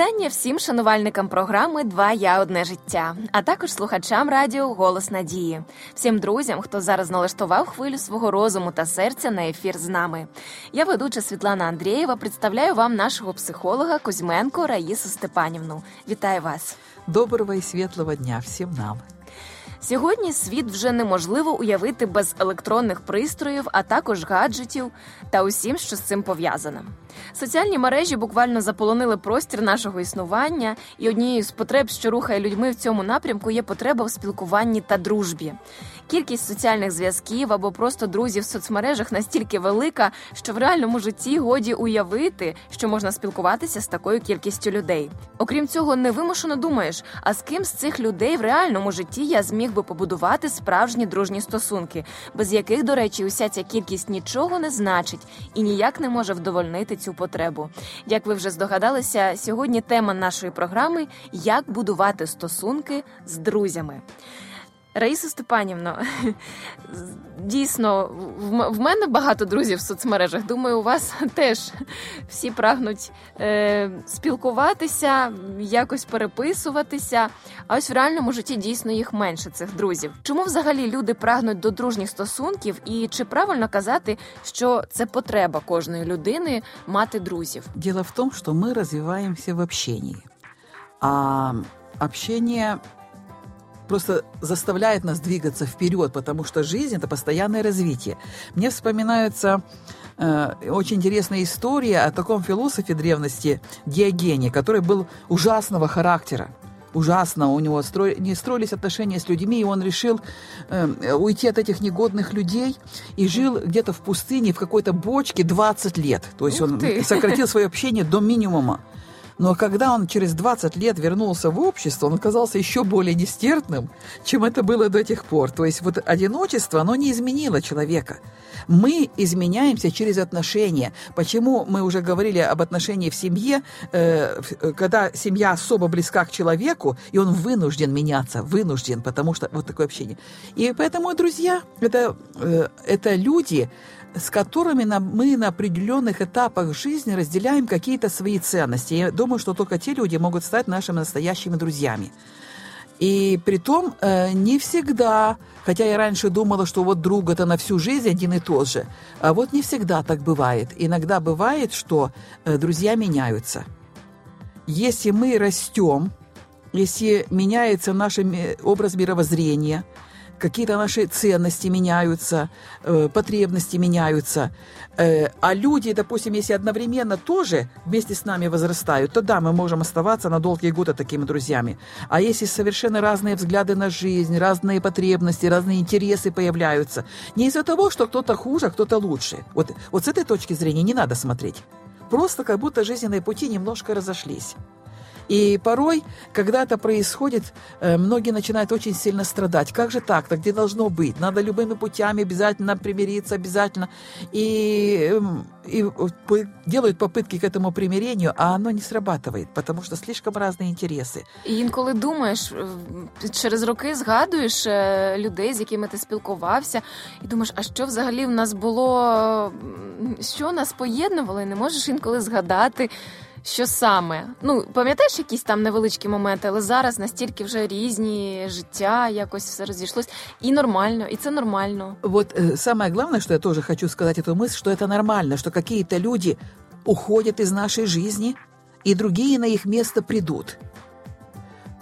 Вітання всім шанувальникам програми Два я одне життя, а також слухачам радіо Голос Надії, всім друзям, хто зараз налаштував хвилю свого розуму та серця на ефір з нами. Я ведуча Світлана Андрієва. Представляю вам нашого психолога Кузьменко Раїсу Степанівну. Вітаю вас! Доброго і світлого дня всім нам. Сьогодні світ вже неможливо уявити без електронних пристроїв, а також гаджетів та усім, що з цим пов'язано. Соціальні мережі буквально заполонили простір нашого існування, і однією з потреб, що рухає людьми в цьому напрямку, є потреба в спілкуванні та дружбі. Кількість соціальних зв'язків або просто друзів в соцмережах настільки велика, що в реальному житті годі уявити, що можна спілкуватися з такою кількістю людей. Окрім цього, невимушено думаєш, а з ким з цих людей в реальному житті я зміг би побудувати справжні дружні стосунки, без яких, до речі, уся ця кількість нічого не значить і ніяк не може вдовольнити цю потребу. Як ви вже здогадалися, сьогодні тема нашої програми як будувати стосунки з друзями. Раїса Степанівно, дійсно, в мене багато друзів в соцмережах. Думаю, у вас теж всі прагнуть е, спілкуватися, якось переписуватися. А ось в реальному житті дійсно їх менше цих друзів. Чому взагалі люди прагнуть до дружніх стосунків, і чи правильно казати, що це потреба кожної людини мати друзів? Діло в тому, що ми розвиваємося в общении. А общение просто заставляет нас двигаться вперед, потому что жизнь это постоянное развитие. Мне вспоминается э, очень интересная история о таком философе древности Диогене, который был ужасного характера ужасно у него стро... не строились отношения с людьми, и он решил э, уйти от этих негодных людей и жил где-то в пустыне в какой-то бочке 20 лет. То есть Ух он ты. сократил свое общение до минимума. Но когда он через 20 лет вернулся в общество, он оказался еще более нестерпным, чем это было до тех пор. То есть вот одиночество, оно не изменило человека. Мы изменяемся через отношения. Почему мы уже говорили об отношении в семье, э, когда семья особо близка к человеку, и он вынужден меняться, вынужден, потому что вот такое общение. И поэтому, друзья, это, э, это люди, с которыми мы на определенных этапах жизни разделяем какие-то свои ценности. Я думаю, что только те люди могут стать нашими настоящими друзьями. И при том э, не всегда, хотя я раньше думала, что вот друг это на всю жизнь один и тот же, а вот не всегда так бывает. Иногда бывает, что э, друзья меняются. Если мы растем, если меняется наш образ мировоззрения – какие-то наши ценности меняются, э, потребности меняются. Э, а люди, допустим, если одновременно тоже вместе с нами возрастают, то да, мы можем оставаться на долгие годы такими друзьями. А если совершенно разные взгляды на жизнь, разные потребности, разные интересы появляются, не из-за того, что кто-то хуже, а кто-то лучше. Вот, вот с этой точки зрения не надо смотреть. Просто как будто жизненные пути немножко разошлись. И порой, когда это происходит, э, многие начинают очень сильно страдать. Как же так? Так где должно быть? Надо любыми путями обязательно примириться, обязательно. И, эм, и делают попытки к этому примирению, а оно не срабатывает, потому что слишком разные интереси. І інколи думаєш, через роки згадуєш людей, з якими ти спілкувався, і думаєш, а що взагалі в нас було, що нас поєднувало, і не можеш інколи згадати. Що саме? Ну, пам'ятаєш якісь там невеличкі моменти, але зараз настільки вже різні життя, якось все розійшлось, і нормально, і це нормально. Вот э, самое главное, что я тоже хочу сказать эту мысль, что это нормально, что какие-то люди уходят из нашей жизни, и другие на их место придут.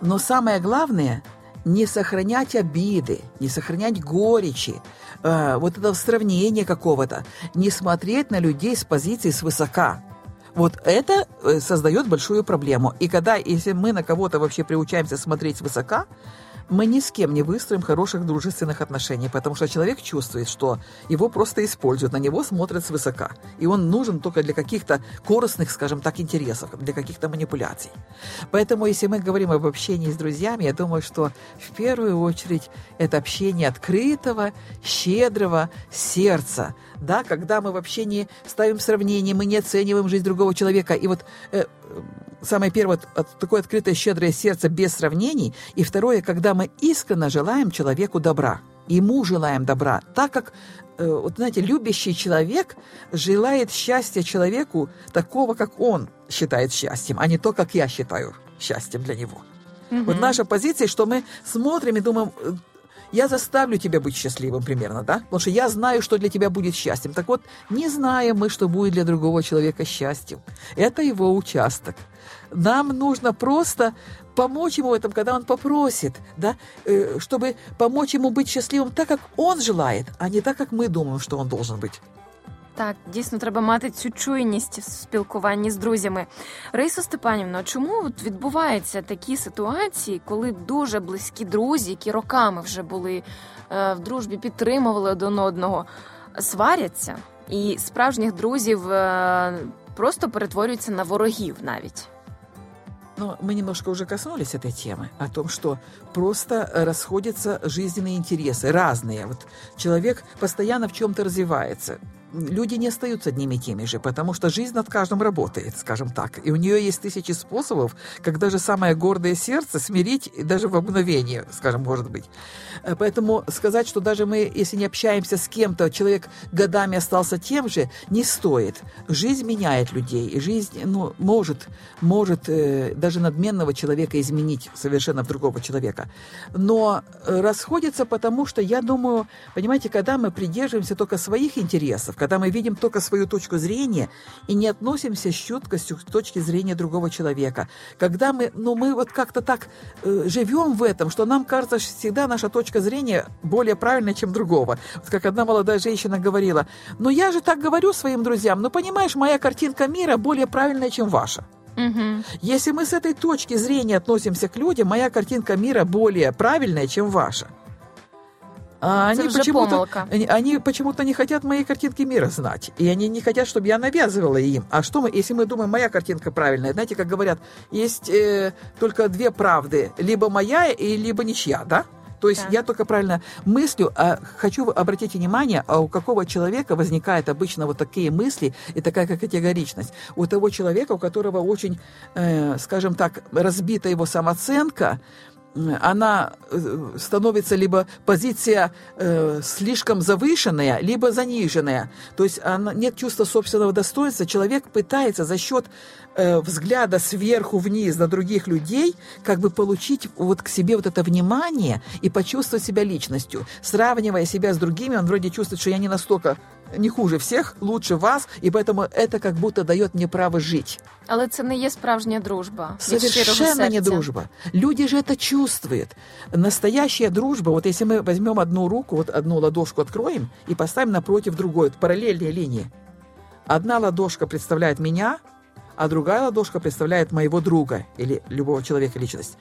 Но самое главное – не сохранять обиды, не сохранять горечи, э, вот этого сравнения какого-то, не смотреть на людей с позиции свысока – вот это э, создает большую проблему. И когда, если мы на кого-то вообще приучаемся смотреть свысока, мы ни с кем не выстроим хороших дружественных отношений, потому что человек чувствует, что его просто используют, на него смотрят свысока. И он нужен только для каких-то корыстных, скажем так, интересов, для каких-то манипуляций. Поэтому, если мы говорим об общении с друзьями, я думаю, что в первую очередь это общение открытого, щедрого сердца, да, когда мы вообще не ставим сравнение, мы не оцениваем жизнь другого человека. И вот э, самое первое, такое открытое, щедрое сердце без сравнений. И второе, когда мы искренне желаем человеку добра. ему желаем добра, так как э, вот знаете, любящий человек желает счастья человеку такого, как он считает счастьем, а не то, как я считаю счастьем для него. Угу. Вот наша позиция, что мы смотрим и думаем, э, я заставлю тебя быть счастливым примерно, да? Потому что я знаю, что для тебя будет счастьем. Так вот, не знаем мы, что будет для другого человека счастьем. Это его участок. Нам нужно просто помочь ему в этом, когда он попросит, да, э, чтобы помочь ему быть счастливым так, как он желает, а не так, как мы думаем, что он должен быть. Так, дійсно треба мати цю чуйність в спілкуванні з друзями. Раїсо Степанівно, чому от відбуваються такі ситуації, коли дуже близькі друзі, які роками вже були е, в дружбі, підтримували один одного, сваряться, і справжніх друзів е, просто перетворюються на ворогів навіть? Но мы немножко уже коснулись этой темы, о том, что просто расходятся жизненные интересы, разные. Вот человек постоянно в чем-то развивается люди не остаются одними и теми же, потому что жизнь над каждым работает, скажем так. И у нее есть тысячи способов, как даже самое гордое сердце смирить даже в мгновение, скажем, может быть. Э, поэтому сказать, что даже мы, если не общаемся с кем-то, человек годами остался тем же, не стоит. Жизнь меняет людей, и жизнь ну, может, может э, даже надменного человека изменить совершенно в другого человека. Но расходится потому, что я думаю, понимаете, когда мы придерживаемся только своих интересов, когда мы видим только свою точку зрения и не относимся с чуткостью к точке зрения другого человека, когда мы, ну, мы вот как-то так э, живем в этом, что нам кажется, что всегда наша точка зрения более правильная, чем другого. Вот как одна молодая женщина говорила, ну я же так говорю своим друзьям, ну понимаешь, моя картинка мира более правильная, чем ваша. Угу. Если мы с этой точки зрения относимся к людям, моя картинка мира более правильная, чем ваша. А они почему-то, они, почему-то не хотят моей картинки мира знать. И они не хотят, чтобы я навязывала им. А что мы, если мы думаем, моя картинка правильная, знаете, как говорят, есть э, только две правды, либо моя, и либо ничья, да? То есть да. я только правильно мыслю, а хочу обратить внимание, а у какого человека возникают обычно вот такие мысли и такая категоричность? У того человека, у которого очень, э, скажем так, разбита его самооценка, она э, становится либо позиция э, слишком завышенная, либо заниженная. То есть она, нет чувства собственного достоинства. Человек пытается за счет э, взгляда сверху вниз на других людей как бы получить вот к себе вот это внимание и почувствовать себя личностью. Сравнивая себя с другими, он вроде чувствует, что я не настолько не хуже всех, лучше вас, и поэтому это как будто дает мне право жить. Але це не є справжня дружба. Совершенно не дружба. Люди же это чувствуют. Настоящая дружба, вот если мы возьмем одну руку, вот одну ладошку откроем и поставим напротив другой, вот параллельные линии. Одна ладошка представляет меня, а другая ладошка представляет моего друга или любого человека, личность.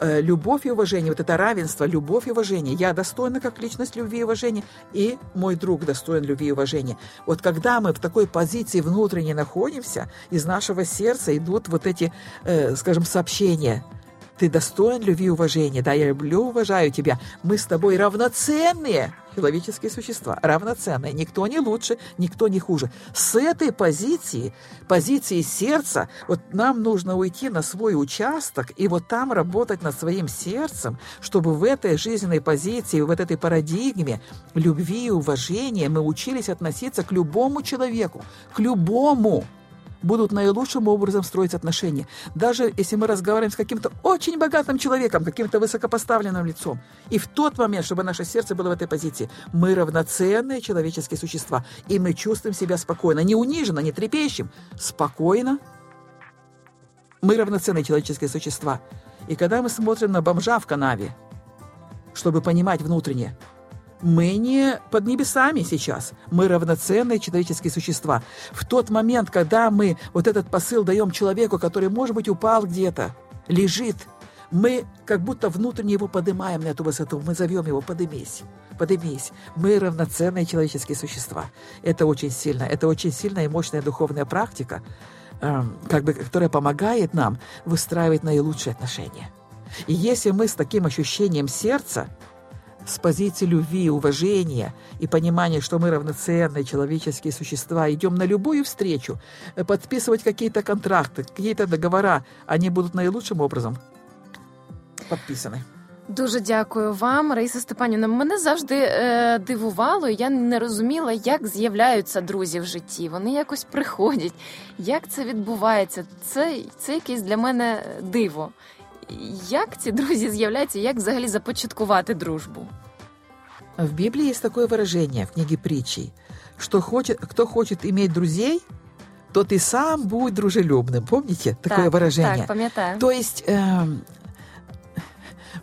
Э, любовь и уважение, вот это равенство, любовь и уважение. Я достойна как личность любви и уважения, и мой друг достоин любви и уважения. Вот когда мы в такой позиции внутренней находимся, из нашего сердца идут вот эти, э, скажем, сообщения – ты достоин любви и уважения. Да, я люблю, уважаю тебя. Мы с тобой равноценные человеческие существа. Равноценные. Никто не лучше, никто не хуже. С этой позиции, позиции сердца, вот нам нужно уйти на свой участок и вот там работать над своим сердцем, чтобы в этой жизненной позиции, в этой парадигме любви и уважения мы учились относиться к любому человеку, к любому будут наилучшим образом строить отношения. Даже если мы разговариваем с каким-то очень богатым человеком, каким-то высокопоставленным лицом. И в тот момент, чтобы наше сердце было в этой позиции, мы равноценные человеческие существа. И мы чувствуем себя спокойно. Не униженно, не трепещем. Спокойно. Мы равноценные человеческие существа. И когда мы смотрим на бомжа в канаве, чтобы понимать внутренне, мы не под небесами сейчас. Мы равноценные человеческие существа. В тот момент, когда мы вот этот посыл даем человеку, который, может быть, упал где-то, лежит, мы как будто внутренне его поднимаем на эту высоту. Мы зовем его «подымись». Подымись. Мы равноценные человеческие существа. Это очень сильно. Это очень сильная и мощная духовная практика, эм, как бы, которая помогает нам выстраивать наилучшие отношения. И если мы с таким ощущением сердца с позиции любви, уважения и понимания, что мы равноценные человеческие существа, идем на любую встречу, э, подписывать какие-то контракты, какие-то договора, они будут наилучшим образом подписаны. Дуже дякую вам, Раїса Степанівна. Мене завжди е, дивувало, я не розуміла, як з'являються друзі в житті. Вони якось приходять. Як це відбувається? Це, Це якесь для мене диво. Як ці друзі з'являються, як взагалі започаткувати дружбу? В Библии есть такое выражение в книге притчей, что хочет, кто хочет иметь друзей, то ты сам будь дружелюбным. Помните такое так, выражение? Так, пам'ятаю. То есть э,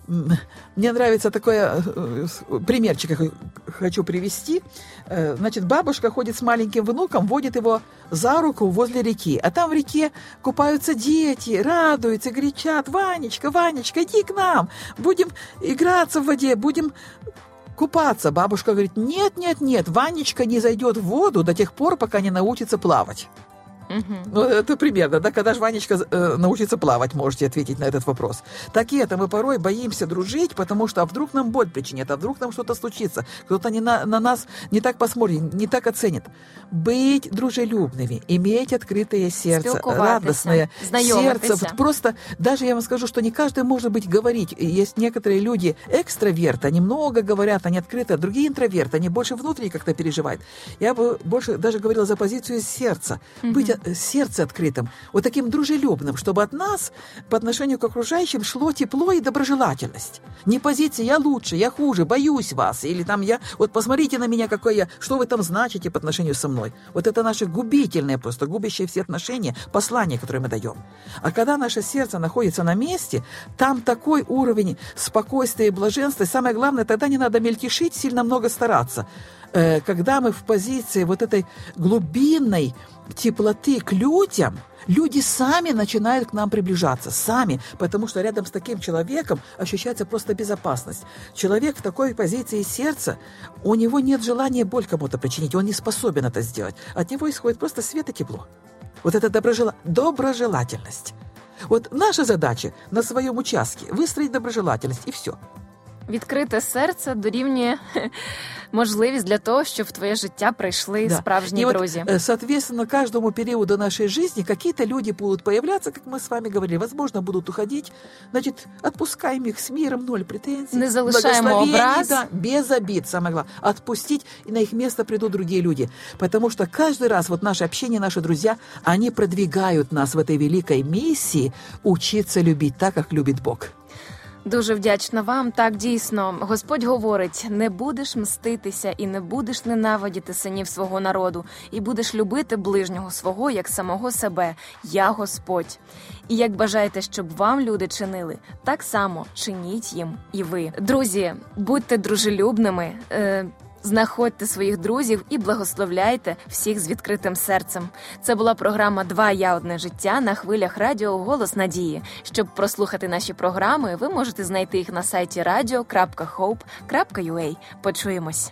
мне нравится такой э, примерчик, хочу привести. Э, значит, бабушка ходит с маленьким внуком, водит его за руку возле реки. А там в реке купаются дети, радуются, кричат, Ванечка, Ванечка, иди к нам, будем играться в воде, будем купаться. Бабушка говорит, нет, нет, нет, Ванечка не зайдет в воду до тех пор, пока не научится плавать. Угу. Ну, это примерно, да, когда же Ванечка э, научится плавать, можете ответить на этот вопрос. Так и это, мы порой боимся дружить, потому что а вдруг нам боль причинит, а вдруг нам что-то случится, кто-то не на, на нас не так посмотрит, не так оценит. Быть дружелюбными, иметь открытое сердце, радостное сердце. Вот просто, даже я вам скажу, что не каждый может быть говорить. Есть некоторые люди экстраверты, они много говорят, они открыты, а другие интроверты, они больше внутренне как-то переживают. Я бы больше даже говорила за позицию сердца. Угу. Быть сердце открытым, вот таким дружелюбным, чтобы от нас по отношению к окружающим шло тепло и доброжелательность. Не позиция «я лучше», «я хуже», «боюсь вас», или там «я...» Вот посмотрите на меня, какой я, что вы там значите по отношению со мной. Вот это наше губительное просто, губящее все отношения, послание, которое мы даем. А когда наше сердце находится на месте, там такой уровень спокойствия и блаженства, и самое главное, тогда не надо мельтешить, сильно много стараться. Э, когда мы в позиции вот этой глубинной теплоты к людям, люди сами начинают к нам приближаться, сами, потому что рядом с таким человеком ощущается просто безопасность. Человек в такой позиции сердца, у него нет желания боль кому-то причинить, он не способен это сделать. От него исходит просто свет и тепло. Вот это доброжел... доброжелательность. Вот наша задача на своем участке выстроить доброжелательность, и все Відкрите серце дорівнює можливість для того, щоб в твоє життя прийшли да. справжні и друзі. Вот, соответственно, каждому периоду нашей жизни какие-то люди будут появляться, как мы с вами говорили, возможно, будут уходить. Значит, отпускаем их с миром, ноль претензий. Не залишаємо образ. Да, без обид, самое главное. Отпустить, и на их место придут другие люди. Потому что каждый раз вот наше общение, наши друзья, они продвигают нас в этой великой миссии учиться любить так, как любит Бог. Дуже вдячна вам. Так дійсно, Господь говорить: не будеш мститися і не будеш ненавидіти синів свого народу, і будеш любити ближнього свого як самого себе. Я Господь. І як бажаєте, щоб вам люди чинили, так само чиніть їм і ви. Друзі, будьте дружелюбними. Е, Знаходьте своїх друзів і благословляйте всіх з відкритим серцем. Це була програма Два я одне життя на хвилях радіо Голос Надії. Щоб прослухати наші програми, ви можете знайти їх на сайті radio.hope.ua. Почуємось.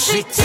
Життя,